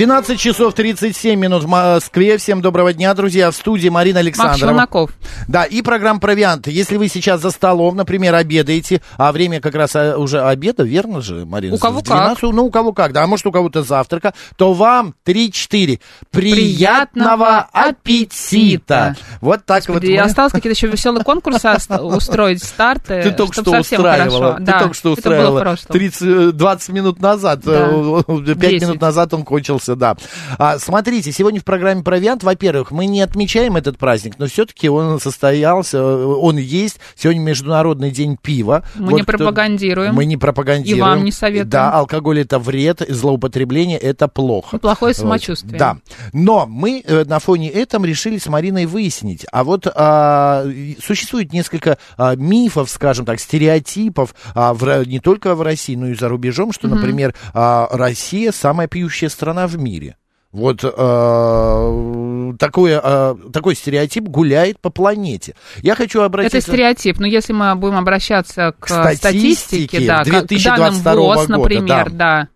12 часов 37 минут в Москве. Всем доброго дня, друзья. В студии Марина Александрова. Макс. Да, и программа «Провиант». Если вы сейчас за столом, например, обедаете, а время как раз а, уже обеда, верно же, Марина? У кого 12, как. Ну, у кого как, да. А может, у кого-то завтрака, то вам 3-4. Приятного аппетита! Вот так Господи, вот. и мы- осталось какие-то еще веселые конкурсы устроить, старты. Ты только что устраивала. Ты только что устраивала. прошлом. 30, э, 20 минут назад. Да. э, 5 10. минут назад он кончился, да. А, смотрите, сегодня в программе «Провиант», во-первых, мы не отмечаем этот праздник, но все-таки он состоялся, э, он есть. Сегодня Международный день пива. Мы не кто- пропагандируем. Мы не пропагандируем. И вам не советуем. Да, алкоголь это вред, и злоупотребление это плохо. Плохое Вот. самочувствие. Да. Но мы э, на фоне этом решили с Мариной выяснить. А вот а, и существует несколько а, мифов, скажем так, стереотипов а, в не только в России, но и за рубежом, что, например, а, Россия самая пьющая страна в мире. Вот э, такой, э, такой стереотип гуляет по планете. Я хочу обратиться... Это стереотип, но если мы будем обращаться к, статистике статистике, да, к 2022 данным ВОЗ, года, например, да,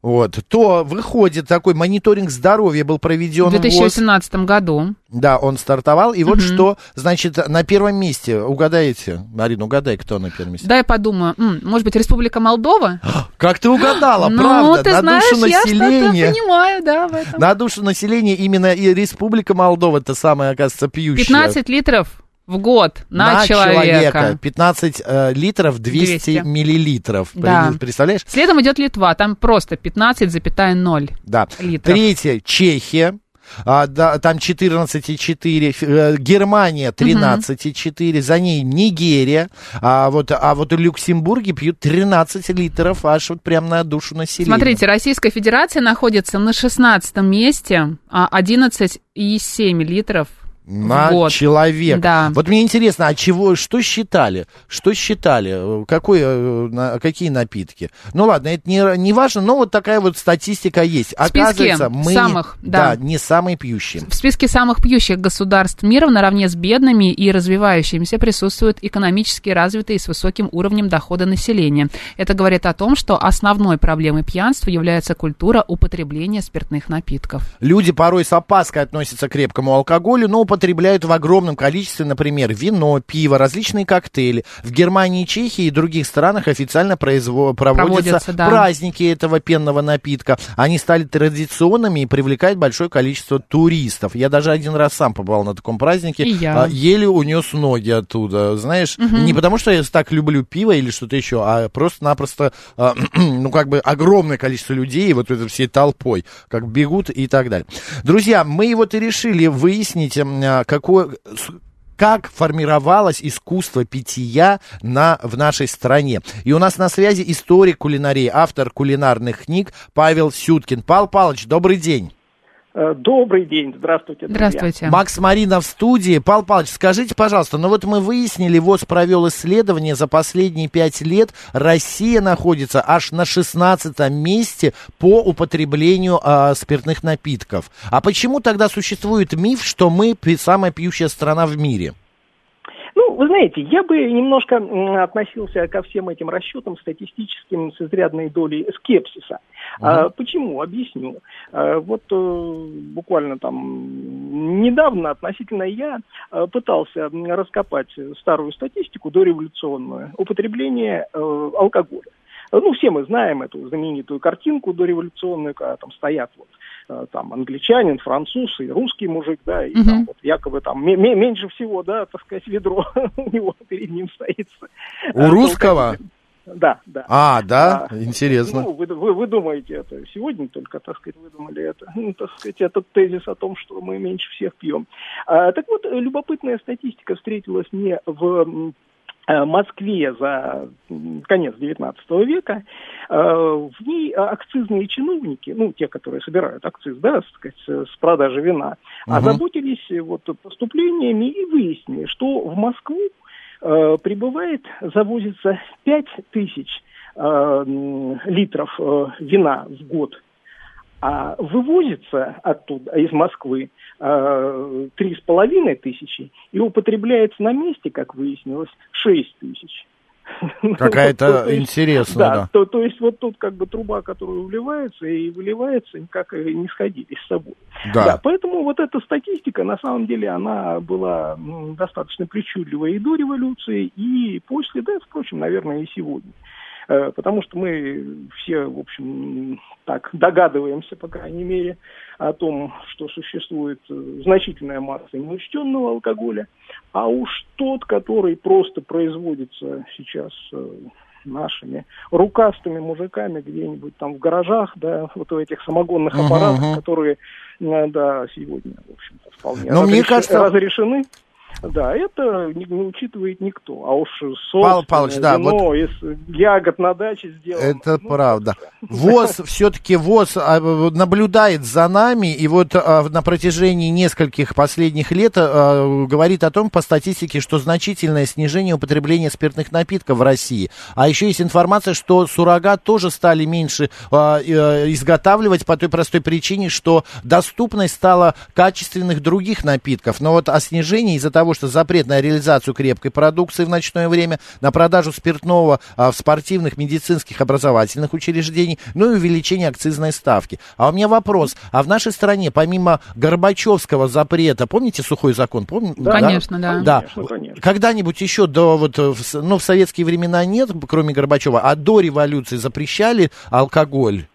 Вот, то выходит такой мониторинг здоровья был проведен в в ВОЗ. 2018 году. Да, он стартовал. И вот Мгм. что, значит, на первом месте, угадаете, Марина, угадай, кто на первом месте. Дай подумаю, м, может быть, Республика Молдова? Как ты угадала, ну, правда, ты на знаешь, душу я населения. понимаю, да, в этом. На душу населения именно и Республика Молдова, это самая, оказывается, пьющая. 15 литров в год на, человека. 15 э, литров 200, 200. миллилитров. Да. Представляешь? Следом идет Литва, там просто 15,0. Да. Литров. Третье, Чехия. А, да, там 14,4, Ф- э, Германия 13,4, за ней Нигерия, а вот, а вот в Люксембурге пьют 13 литров аж вот прям на душу населения. Смотрите, Российская Федерация находится на 16 месте, а 11,7 литров на в год. человека. Да. Вот мне интересно, а чего, что считали? Что считали? Какой, э, на- какие напитки? Ну ладно, это не, не важно, но вот такая вот статистика есть. Оказывается, мы самых, да. не самые пьющие. В списке самых пьющих государств мира наравне с бедными и развивающимися присутствуют экономически развитые с высоким уровнем дохода населения. Это говорит о том, что основной проблемой пьянства является культура употребления спиртных напитков. Люди порой с опаской относятся к крепкому алкоголю, но употребляют в огромном количестве, например, вино, пиво, различные коктейли. В Германии, Чехии и других странах официально произво- проводятся Проводятся, да. праздники этого пенного напитка. Они стали традиционными и привлекают большое количество туристов. Я даже один раз сам побывал на таком празднике. И я. а, еле унес ноги оттуда, знаешь. Не потому, что я так люблю пиво или что-то еще, а просто-напросто, а, ну, как бы огромное количество людей, вот это всей толпой, как бегут и так далее. Друзья, мы вот и решили выяснить, какое с- как формировалось искусство питья на, в нашей стране. И у нас на связи историк кулинарии, автор кулинарных книг Павел Сюткин. Павел Павлович, добрый день. Э, Добрый день, здравствуйте. друзья. Здравствуйте. Макс Марина в студии. Павел Павлович, скажите, пожалуйста, ну вот мы выяснили, ВОЗ провел исследование, за последние пять лет Россия находится аж на 16 месте по употреблению а, спиртных напитков. А почему тогда существует миф, что мы самая пьющая страна в мире? Ну, вы знаете, я бы немножко относился ко всем этим расчетам статистическим с изрядной долей скепсиса. А, почему? Объясню. А, вот э, буквально там недавно относительно я э, пытался раскопать старую статистику дореволюционную употребление э, алкоголя. Ну, все мы знаем эту знаменитую картинку дореволюционную, когда там стоят вот там англичанин, француз и русский мужик, да, и Мгм. там вот якобы там ме- ме- меньше всего, да, так сказать, ведро у него перед ним стоит. У Э, русского? Да, да. А, да? А, Интересно. Ну, вы, вы, вы думаете это сегодня только, так сказать, выдумали это, ну, так сказать, этот тезис о том, что мы меньше всех пьем. А, так вот, э, любопытная статистика встретилась мне в э, Москве за конец XIX века. Э, В ней акцизные чиновники, ну, те, которые собирают акциз, да, сказать, с продажи вина, Мгм. озаботились э, вот поступлениями и выяснили, что в Москву э, прибывает, завозится 5 тысяч э, литров э, вина в год, а вывозится оттуда, из Москвы, э, три с половиной тысячи и употребляется на месте, как выяснилось, шесть тысяч. Какая-то интересная, да. да. То, то есть вот тут как бы труба, которая вливается и выливается, как не сходились с собой. Да. да. Поэтому вот эта статистика, на самом деле, она была ну, достаточно причудливая и до революции, и после, да, впрочем, наверное, и сегодня. Э, потому что мы все, в общем, так догадываемся, по крайней мере, о том, что существует э, значительная масса неучтенного алкоголя, а уж тот, который просто производится сейчас э, нашими рукастыми мужиками где-нибудь там в гаражах, да, вот у этих самогонных аппаратов, uh-huh. которые, да, сегодня, в общем-то, вполне Но разреш... мне кажется... разрешены. Да, это не, не учитывает никто. А уж Павел Павлович, да, вино вот из ягод на даче сделано. Это ну, правда. ВОЗ, все-таки ВОЗ а, наблюдает за нами, и вот а, на протяжении нескольких последних лет а, говорит о том, по статистике, что значительное снижение употребления спиртных напитков в России. А еще есть информация, что суррогат тоже стали меньше изготавливать по той простой причине, что доступность стала качественных других напитков. Но вот о снижении из-за того, что запрет на реализацию крепкой продукции в ночное время, на продажу спиртного а, в спортивных, медицинских, образовательных учреждений, ну и увеличение акцизной ставки. А у меня вопрос, а в нашей стране помимо Горбачевского запрета, помните сухой закон? Помните? Да, конечно, да. да. Конечно, конечно. Когда-нибудь еще до, вот, ну, в советские времена нет, кроме Горбачева, а до революции запрещали алкоголь?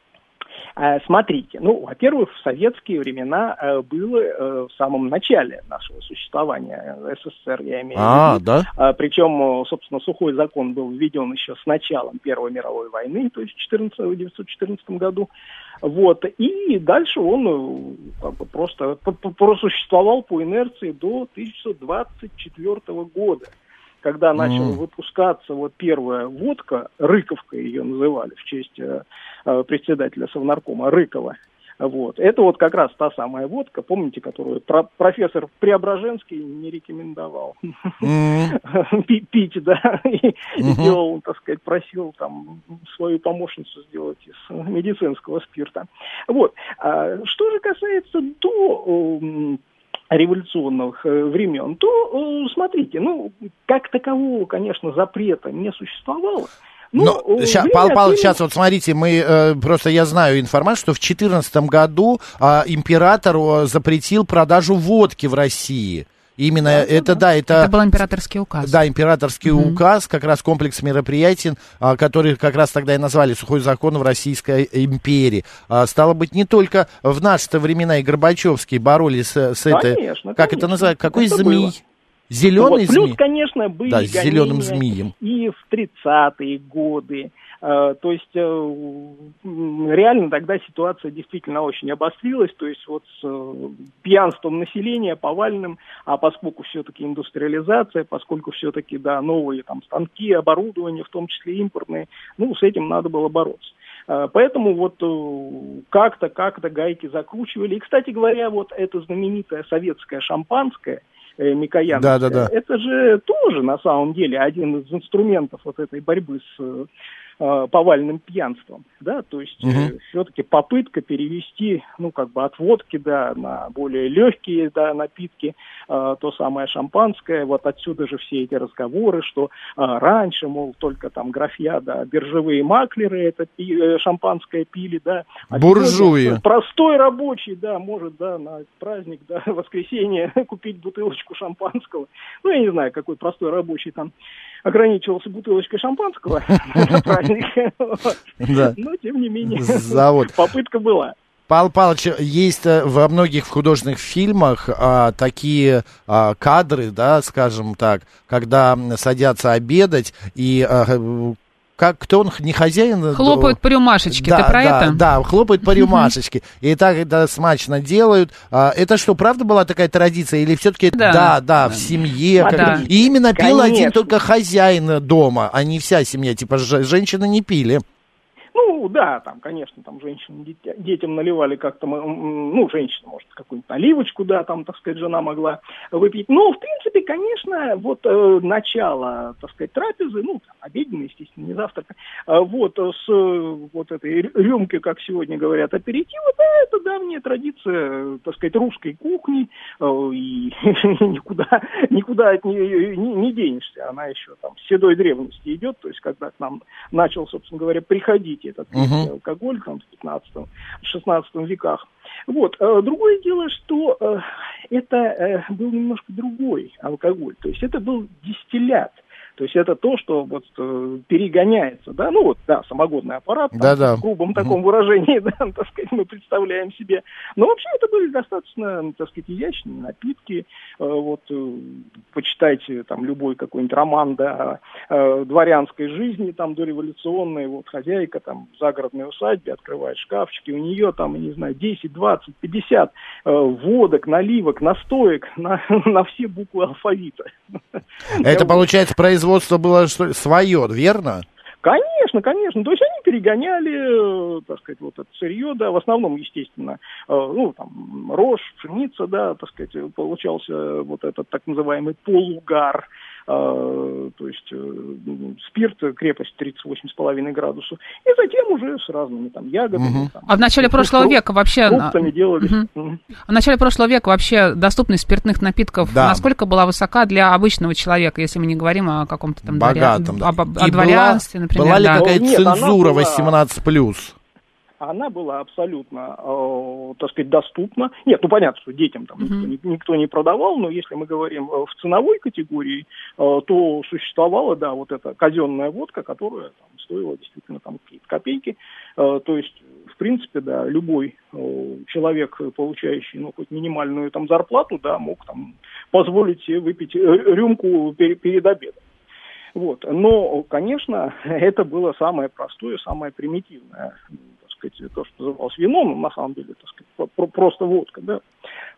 Э, смотрите, ну, во-первых, в советские времена э, было э, в самом начале нашего существования СССР, я имею а, в виду. Да? Причем, собственно, сухой закон был введен еще с началом Первой мировой войны, то есть в 1914 году. Вот. И дальше он как бы, просто просуществовал по инерции до 1924 года когда начала mm. выпускаться вот первая водка, Рыковка ее называли в честь э, председателя Совнаркома Рыкова. Вот. Это вот как раз та самая водка, помните, которую про профессор Преображенский не рекомендовал пить, да, и делал, так сказать, просил там свою помощницу сделать из медицинского спирта. Вот. А, что же касается до революционных э, времен, то, э, смотрите, ну, как такового, конечно, запрета не существовало. Ну, Но, сейчас, Павел Павлович, сейчас вот смотрите, мы э, просто я знаю информацию, что в 2014 году э, император запретил продажу водки в России. Именно да, это, да, это... Это был императорский указ. Да, императорский mm-hmm. указ, как раз комплекс мероприятий, а, который как раз тогда и назвали «Сухой закон в Российской империи». А, стало быть, не только в наши-то времена и Горбачевские боролись с, с этой... Конечно. Как это называется? Какой это змей? Было. Зеленый вот. змей? Плюс, конечно, были да, с зеленым змеем. и в 30-е годы. Э, то есть э, реально тогда ситуация действительно очень обострилась, то есть вот с э, пьянством населения повальным, а поскольку все-таки индустриализация, поскольку все-таки, да, новые там станки, оборудование, в том числе импортные, ну, с этим надо было бороться. Поэтому вот как-то, как-то гайки закручивали. И, кстати говоря, вот это знаменитое советское шампанское, Микояновское, да, да, да. это же тоже на самом деле один из инструментов вот этой борьбы с э, повальным пьянством, да, то есть угу. э, все-таки попытка перевести, ну, как бы от водки, да, на более легкие, да, напитки, э, то самое шампанское, вот отсюда же все эти разговоры, что э, раньше, мол, только там графья, да, биржевые маклеры это пи, э, шампанское пили, да. А Буржуи. Простой рабочий, да, может, да, на праздник, да, воскресенье купить бутылочку шампанского, ну, я не знаю, какой простой рабочий там ограничивался бутылочкой шампанского. На праздник. Но, тем не менее, попытка была. Павел Павлович, есть э, во многих художественных фильмах а, такие а, кадры, да, скажем так, когда садятся обедать, и а, как кто он не хозяин. Э, хлопают по рюмашечке, да, ты про да, это? Да, хлопают по рюмашечке. И так это смачно делают. А, это что, правда была такая традиция? Или все-таки да, да, да, в семье? А, да. И именно пил Конечно. один только хозяин дома, а не вся семья. Типа женщины не пили. Ну, Ну, да, там, конечно, там женщинам, детям наливали как-то, ну, женщина, может, какую-нибудь наливочку, да, там, так сказать, жена могла выпить. Но, в принципе, конечно, вот э, начало, так сказать, трапезы, ну, там, обеденный, естественно, не завтрак, э, вот, с э, вот этой рюмки, как сегодня говорят, аперитива, да, это давняя традиция, так сказать, русской кухни, э, и никуда, никуда от нее не, не денешься. Она еще там с седой древности идет, то есть когда к нам начал, собственно говоря, приходить этот uh-huh. алкоголь там в 15-16 веках. Вот. Э, другое дело, что э, это был немножко другой алкоголь. То есть это был дистиллят. То есть это то, что вот э, перегоняется, да, ну вот, да, самогонный аппарат, да, да. в грубом таком mm выражении, да, так сказать, мы представляем себе. Но вообще это были достаточно, так сказать, изящные напитки. Э, вот, э, почитайте там любой какой-нибудь роман, да, дворянской жизни, там, дореволюционной, вот, хозяйка там в загородной усадьбе открывает шкафчики, у нее там, не знаю, 10, 20, 50 э, водок, наливок, настоек на, на все буквы алфавита. Это, получается, производство производство было что ли, свое, верно? Конечно, конечно. То есть они перегоняли, э, так сказать, вот это сырье, да, в основном, естественно, э, ну, там, рожь, пшеница, да, так сказать, получался вот этот так называемый полугар, то есть э, спирт, крепость 38,5 градусов, и затем уже с разными там ягодами. Угу. Там, а в начале прошлого века вообще... Фруктами делались. Угу. В начале прошлого века вообще доступность спиртных напитков да. насколько была высока для обычного человека, если мы не говорим о каком-то там Богатом, дворян... да. о, о дворянстве, была, например. Была ли да. какая-то цензура была... 18+. Она была абсолютно, э, так сказать, доступна. Нет, ну понятно, что детям там uh-huh. никто, никто не продавал, но если мы говорим э, в ценовой категории, э, то существовала, да, вот эта казенная водка, которая там, стоила действительно там какие-то копейки. Э, то есть, в принципе, да, любой э, человек, получающий, ну, хоть минимальную там зарплату, да, мог там позволить себе выпить э, рюмку перед, перед обедом. Вот. Но, конечно, это было самое простое, самое примитивное сказать, то, что называлось вином, но на самом деле, так сказать, просто водка, да.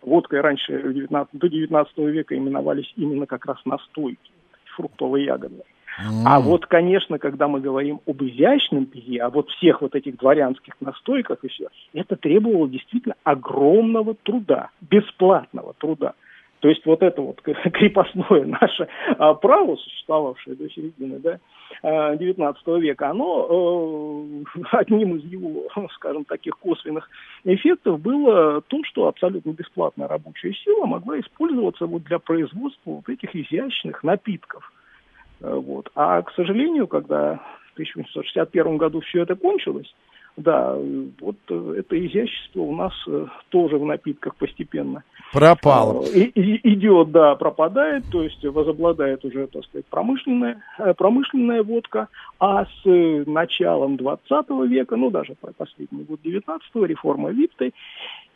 Водкой раньше 19, до 19 века именовались именно как раз настойки, фруктовые ягоды. Mm. А вот, конечно, когда мы говорим об изящном питье, а вот всех вот этих дворянских настойках и все, это требовало действительно огромного труда, бесплатного труда. То есть вот это вот крепостное наше а, право, существовавшее до середины да, XIX а, века, оно э, одним из его, скажем, таких косвенных эффектов было то, что абсолютно бесплатная рабочая сила могла использоваться вот для производства вот этих изящных напитков. Э, вот. А, к сожалению, когда в 1861 году все это кончилось, да, вот э, это изящество у нас э, тоже в напитках постепенно пропало. Э, и, и, идет, да, пропадает, то есть возобладает уже, так сказать, промышленная, промышленная водка, а с началом 20 века, ну даже последний год 19-го, реформа Виттой,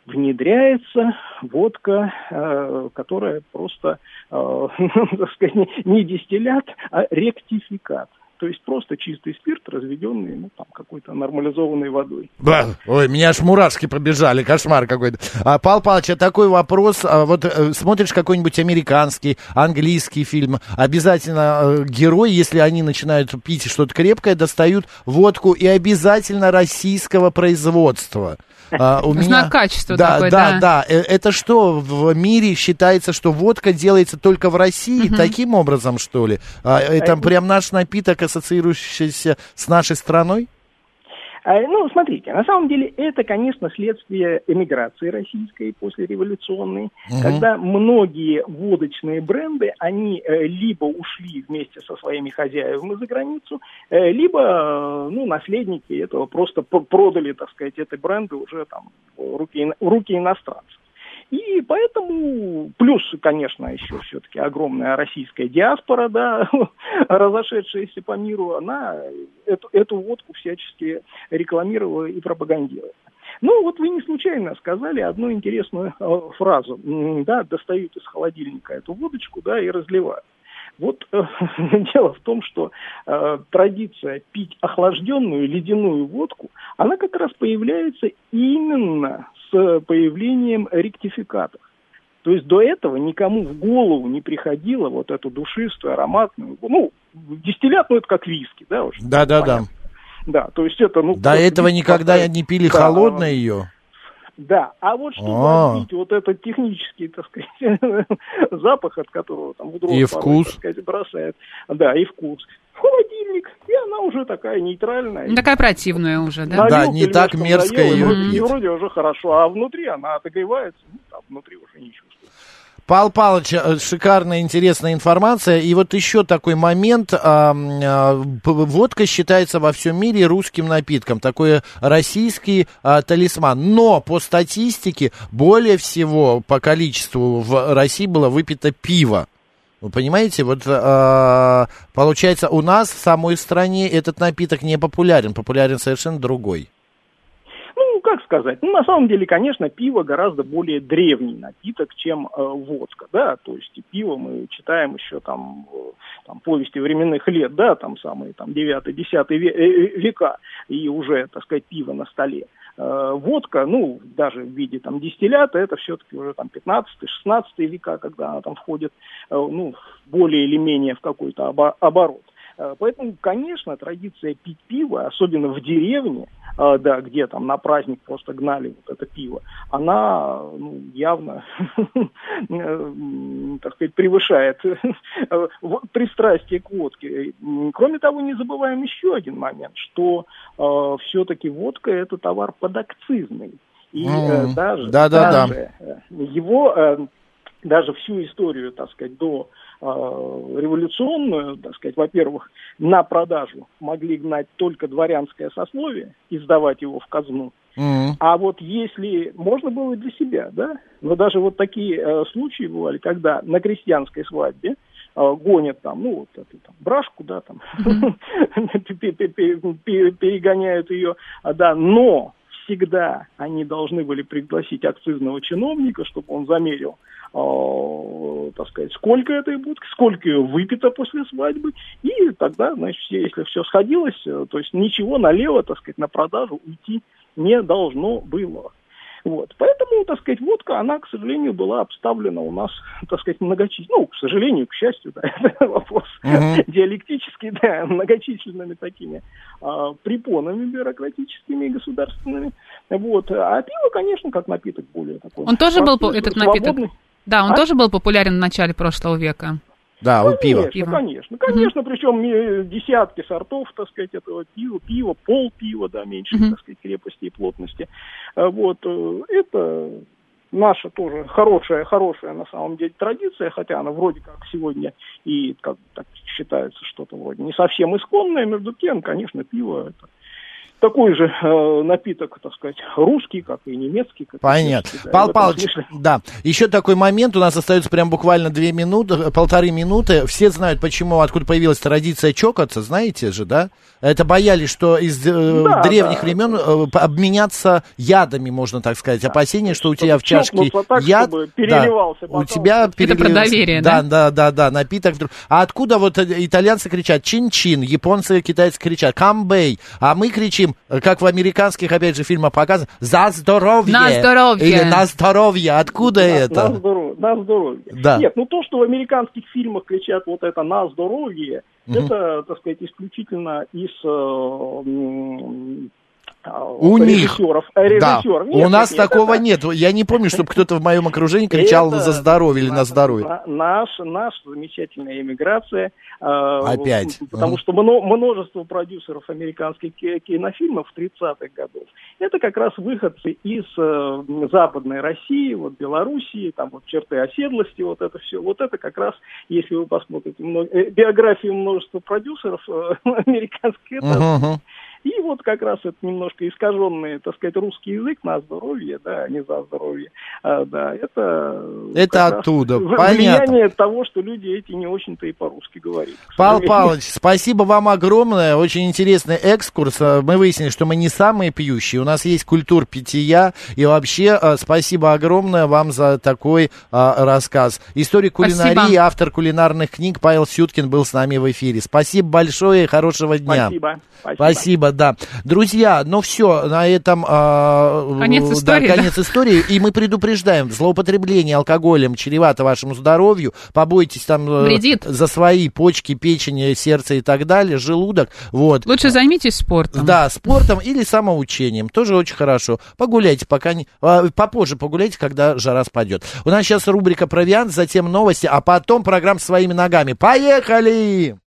внедряется водка, которая просто, так сказать, не дистиллят, а ректификат. То есть просто чистый спирт, разведенный ну, там, какой-то нормализованной водой. Да, ой, меня аж мурашки побежали, кошмар какой-то. А, Павел Павлович, а такой вопрос, а, вот э, смотришь какой-нибудь американский, английский фильм, обязательно э, герои, если они начинают пить что-то крепкое, достают водку и обязательно российского производства. А, у меня... Знак качества да, такой, да. Да, да. Э, это что, в мире считается, что водка делается только в России? Угу. Таким образом, что ли? А, это прям наш напиток, ассоциирующийся с нашей страной? А, ну, смотрите, на самом деле это, конечно, следствие эмиграции российской после революционной, угу. когда многие водочные бренды, они э, либо ушли вместе со своими хозяевами за границу, э, либо, э, ну, наследники этого просто продали, так сказать, эти бренды уже там в руки, в руки иностранцев. И поэтому, плюс, конечно, еще все-таки огромная российская диаспора, да, разошедшаяся по миру, она эту, эту водку всячески рекламировала и пропагандировала. Ну, вот вы не случайно сказали одну интересную э, фразу. Да, достают из холодильника эту водочку, да, и разливают. Вот э, дело в том, что э, традиция пить охлажденную ледяную водку, она как раз появляется именно с появлением ректификатов. То есть до этого никому в голову не приходило вот эту душистую, ароматную, ну, дистиллят, ну, это как виски, да, уже. Да, да, да. Да, то есть это, ну... До этого никогда не пили Да, холодное ее? Да, а вот чтобы А. отбить вот этот технический, так сказать, запах, от которого там в дрожь И порой, вкус. так сказать, бросает, да, и вкус, в холодильник, и она уже такая нейтральная. Ну, Такая противная уже, да? Налил Да, не так мерзко наел, и вроде- И вроде уже хорошо, а внутри она отогревается, ну, там внутри. Павел Павлович, э, шикарная, интересная информация. И вот еще такой момент. а, Водка считается во всем мире русским напитком. Такой российский а, талисман. Но по статистике более всего по количеству в России было выпито пиво. Вы понимаете, вот а, получается у нас в самой стране этот напиток не популярен, популярен совершенно другой. Как сказать, ну, на самом деле, конечно, пиво гораздо более древний напиток, чем э, водка, да, то есть и пиво мы читаем еще там, э, там повести временных лет, да, там самые там 9-10 ве- э, века, и уже, так сказать, пиво на столе. Э, водка, ну, даже в виде там дистиллята, это все-таки уже там 15-16 века, когда она там входит, э, ну, более или менее в какой-то обо- оборот. Э, Поэтому, конечно, традиция пить пиво, особенно в деревне, э, да, где там на праздник просто гнали вот это пиво, она ну, явно, э, так сказать, превышает пристрастие к водке. Кроме того, не забываем еще один момент, что все-таки водка это товар подакцизный. И Мгм. даже, его даже всю историю, так сказать, до э, революционную, так сказать, во-первых, на продажу могли гнать только дворянское сословие и сдавать его в казну. М. А вот если можно было для себя, да, но даже вот такие э, случаи бывали, когда на крестьянской свадьбе э, гонят там, ну, вот эту там брашку, да, там, пе- пе- пе- пе- перегоняют ее, да, но всегда они должны были пригласить акцизного чиновника, чтобы он замерил, э, так сказать, сколько этой будки, сколько ее выпито после свадьбы, и тогда, значит, если все сходилось, э, то есть ничего налево, так сказать, на продажу уйти не должно было. Вот. Поэтому, так сказать, водка, она, к сожалению, была обставлена у нас, так сказать, многочисленными, ну, к сожалению, к счастью, да, это вопрос Мгм. диалектический, да, многочисленными такими а, препонами бюрократическими и государственными. Вот. А пиво, конечно, как напиток более такой. Он тоже был, этот напиток? свободный. Да, он А? тоже был популярен в начале прошлого века. Да, у пива. Конечно, Пиво. конечно, конечно, причем э, десятки сортов, так сказать, этого пива, пива, пол пива, да, меньше, так сказать, крепости и плотности. А Вот, э, это наша тоже хорошая, хорошая на самом деле традиция, хотя она вроде как сегодня и как так считается что-то вроде не совсем исконное, между тем, конечно, пиво это такой же э, напиток, так сказать, русский, как и немецкий. Как и Понятно. да, и в Павел этом Павлович, смысле. да. Еще такой момент, у нас остается прям буквально две минуты, э, полторы минуты. Все знают, почему, откуда появилась традиция чокаться, знаете же, да? Это боялись, что из э, Да, древних да. времен э, обменяться ядами, можно так сказать. Опасение, что у тебя в чашке так, яд, чтобы да, переливался у тебя Это про доверие, да? да? Да, да, да, напиток. вдруг- А откуда вот э, итальянцы кричат чин-чин, японцы и китайцы кричат камбей, а мы кричим, э, как в американских, опять же, фильмах показано, за здоровье. На здоровье. Или на здоровье. Откуда На- это? На здоровье. На здоровье. Да. Нет, ну то, что в американских фильмах кричат вот это на здоровье, это, так сказать, исключительно из э, м, а, У них. режиссеров. э, Да, режиссеров. Нет, у нас нет, такого это- нет. Я не помню, чтобы кто-то в моем окружении кричал это за здоровье или на здоровье. на- Наша, наша замечательная эмиграция. э, Опять. Потому что мно- множество продюсеров американских ки- кинофильмов 30-х годов, это как раз выходцы из э, Западной России, вот Белоруссии, там вот черты оседлости, вот это все. Вот это как раз, если вы посмотрите э, биографию множества продюсеров э, американских, это. И вот как раз это немножко искаженный, так сказать, русский язык на здоровье, да, а не за здоровье. А, да, это... Это оттуда, понятно. Влияние того, что люди эти не очень-то и по-русски говорят. Павел. Павлович, спасибо вам огромное. Очень интересный экскурс. Э, Мы выяснили, что мы не самые пьющие. У нас есть культур питья. И вообще, э, спасибо огромное вам за такой э, рассказ. Историк кулинарии, Спасибо. автор кулинарных книг Павел Сюткин был с нами в эфире. Спасибо большое и хорошего дня. Спасибо. Спасибо. было, да. Друзья, ну все, на этом... а, Конец да, истории, да? конец истории. И мы предупреждаем, злоупотребление алкоголем чревато вашему здоровью. Побойтесь там э, Вредит. за свои почки, печень, сердце и так далее, желудок. Вот. Лучше займитесь спортом. Да, спортом или самоучением. Тоже очень хорошо. Погуляйте, пока не... а, Попозже погуляйте, когда жара спадет. У нас сейчас рубрика «Провиант», затем новости, а потом программа «Своими ногами». Поехали!